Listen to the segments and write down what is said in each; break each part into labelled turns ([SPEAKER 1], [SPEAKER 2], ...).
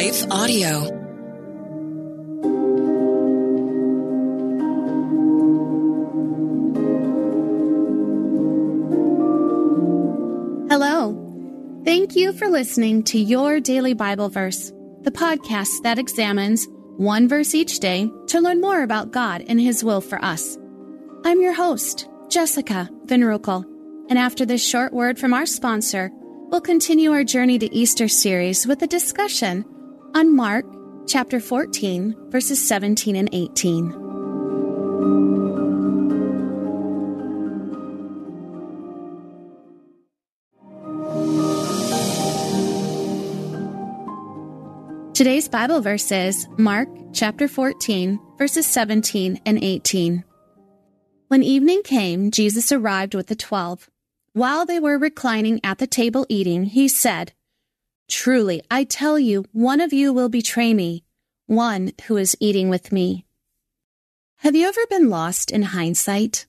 [SPEAKER 1] Life Audio.
[SPEAKER 2] Hello. Thank you for listening to Your Daily Bible Verse, the podcast that examines one verse each day to learn more about God and His will for us. I'm your host, Jessica Van Roekel, and after this short word from our sponsor, we'll continue our Journey to Easter series with a discussion on Mark chapter 14, verses 17 and 18. Today's Bible verse is Mark chapter 14, verses 17 and 18. When evening came, Jesus arrived with the twelve. While they were reclining at the table eating, he said, Truly, I tell you, one of you will betray me, one who is eating with me. Have you ever been lost in hindsight?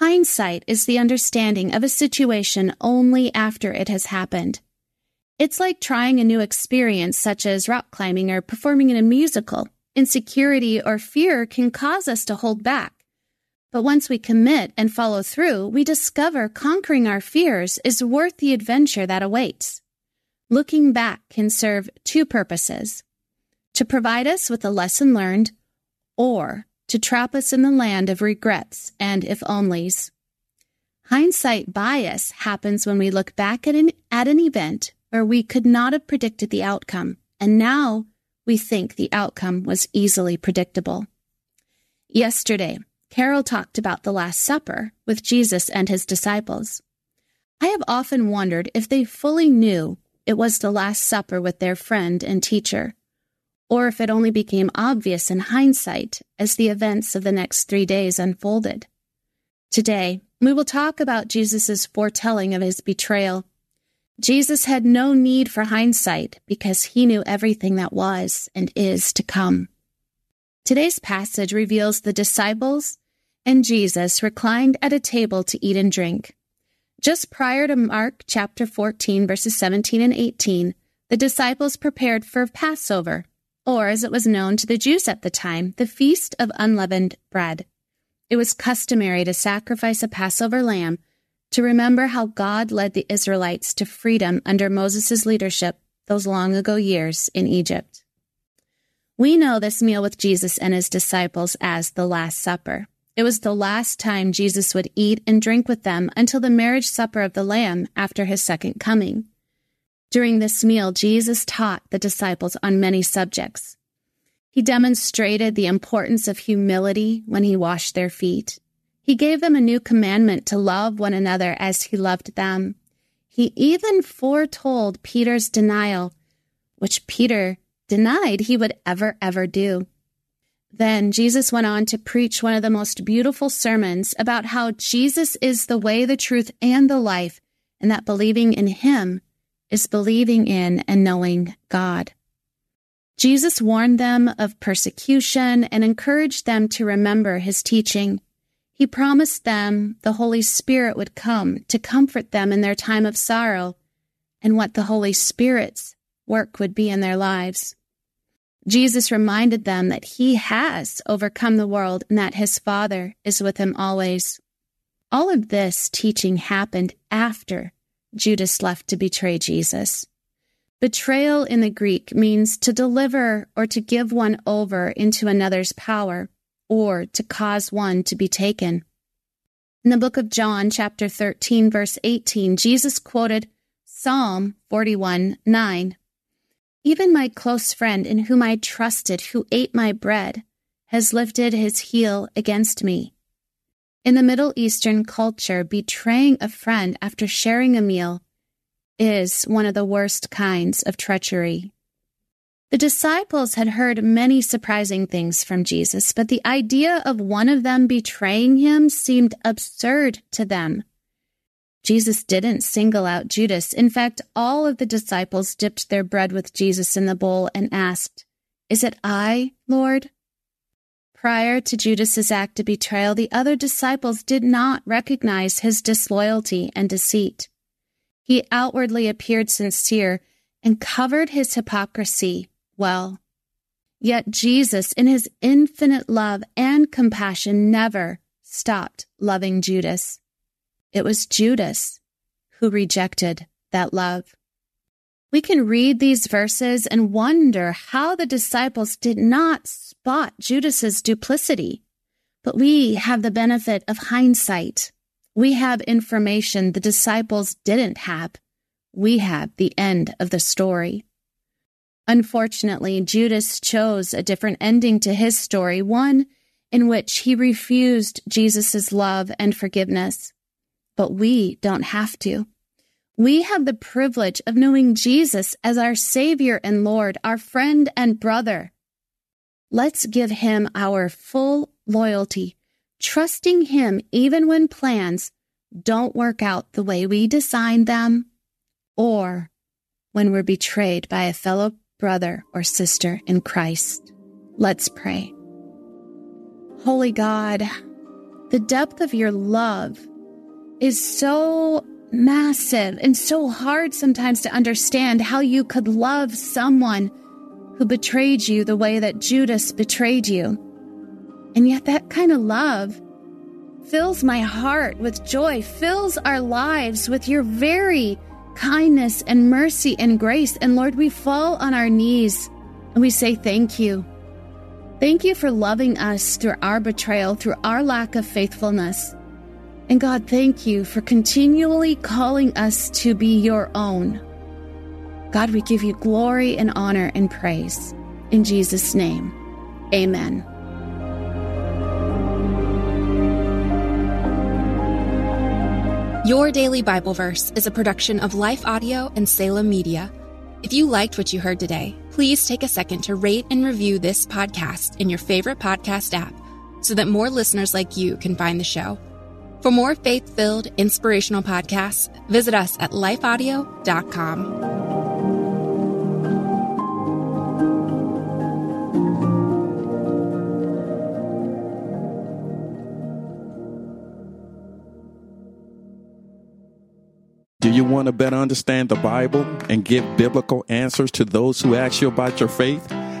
[SPEAKER 2] Hindsight is the understanding of a situation only after it has happened. It's like trying a new experience, such as rock climbing or performing in a musical. Insecurity or fear can cause us to hold back. But once we commit and follow through, we discover conquering our fears is worth the adventure that awaits. Looking back can serve two purposes to provide us with a lesson learned, or to trap us in the land of regrets and if onlys. Hindsight bias happens when we look back at an, at an event where we could not have predicted the outcome, and now we think the outcome was easily predictable. Yesterday, Carol talked about the Last Supper with Jesus and his disciples. I have often wondered if they fully knew it was the Last Supper with their friend and teacher, or if it only became obvious in hindsight as the events of the next three days unfolded. Today, we will talk about Jesus' foretelling of his betrayal. Jesus had no need for hindsight because he knew everything that was and is to come. Today's passage reveals the disciples and Jesus reclined at a table to eat and drink. Just prior to Mark chapter 14, verses 17 and 18, the disciples prepared for Passover, or as it was known to the Jews at the time, the Feast of Unleavened Bread. It was customary to sacrifice a Passover lamb to remember how God led the Israelites to freedom under Moses' leadership those long ago years in Egypt. We know this meal with Jesus and his disciples as the Last Supper. It was the last time Jesus would eat and drink with them until the marriage supper of the Lamb after his second coming. During this meal, Jesus taught the disciples on many subjects. He demonstrated the importance of humility when he washed their feet. He gave them a new commandment to love one another as he loved them. He even foretold Peter's denial, which Peter denied he would ever, ever do. Then Jesus went on to preach one of the most beautiful sermons about how Jesus is the way, the truth, and the life, and that believing in him is believing in and knowing God. Jesus warned them of persecution and encouraged them to remember his teaching. He promised them the Holy Spirit would come to comfort them in their time of sorrow and what the Holy Spirit's work would be in their lives. Jesus reminded them that he has overcome the world and that his Father is with him always. All of this teaching happened after Judas left to betray Jesus. Betrayal in the Greek means to deliver or to give one over into another's power or to cause one to be taken. In the book of John, chapter 13, verse 18, Jesus quoted Psalm 41 9. Even my close friend in whom I trusted, who ate my bread, has lifted his heel against me. In the Middle Eastern culture, betraying a friend after sharing a meal is one of the worst kinds of treachery. The disciples had heard many surprising things from Jesus, but the idea of one of them betraying him seemed absurd to them. Jesus didn't single out Judas. In fact, all of the disciples dipped their bread with Jesus in the bowl and asked, Is it I, Lord? Prior to Judas's act of betrayal, the other disciples did not recognize his disloyalty and deceit. He outwardly appeared sincere, and covered his hypocrisy well. Yet Jesus, in his infinite love and compassion, never stopped loving Judas. It was Judas who rejected that love. We can read these verses and wonder how the disciples did not spot Judas's duplicity. But we have the benefit of hindsight. We have information the disciples didn't have. We have the end of the story. Unfortunately, Judas chose a different ending to his story, one in which he refused Jesus' love and forgiveness. But we don't have to. We have the privilege of knowing Jesus as our Savior and Lord, our friend and brother. Let's give him our full loyalty, trusting him even when plans don't work out the way we designed them or when we're betrayed by a fellow brother or sister in Christ. Let's pray. Holy God, the depth of your love is so massive and so hard sometimes to understand how you could love someone who betrayed you the way that Judas betrayed you. And yet, that kind of love fills my heart with joy, fills our lives with your very kindness and mercy and grace. And Lord, we fall on our knees and we say thank you. Thank you for loving us through our betrayal, through our lack of faithfulness. And God, thank you for continually calling us to be your own. God, we give you glory and honor and praise. In Jesus' name, amen.
[SPEAKER 1] Your Daily Bible Verse is a production of Life Audio and Salem Media. If you liked what you heard today, please take a second to rate and review this podcast in your favorite podcast app so that more listeners like you can find the show. For more faith filled, inspirational podcasts, visit us at lifeaudio.com.
[SPEAKER 3] Do you want to better understand the Bible and give biblical answers to those who ask you about your faith?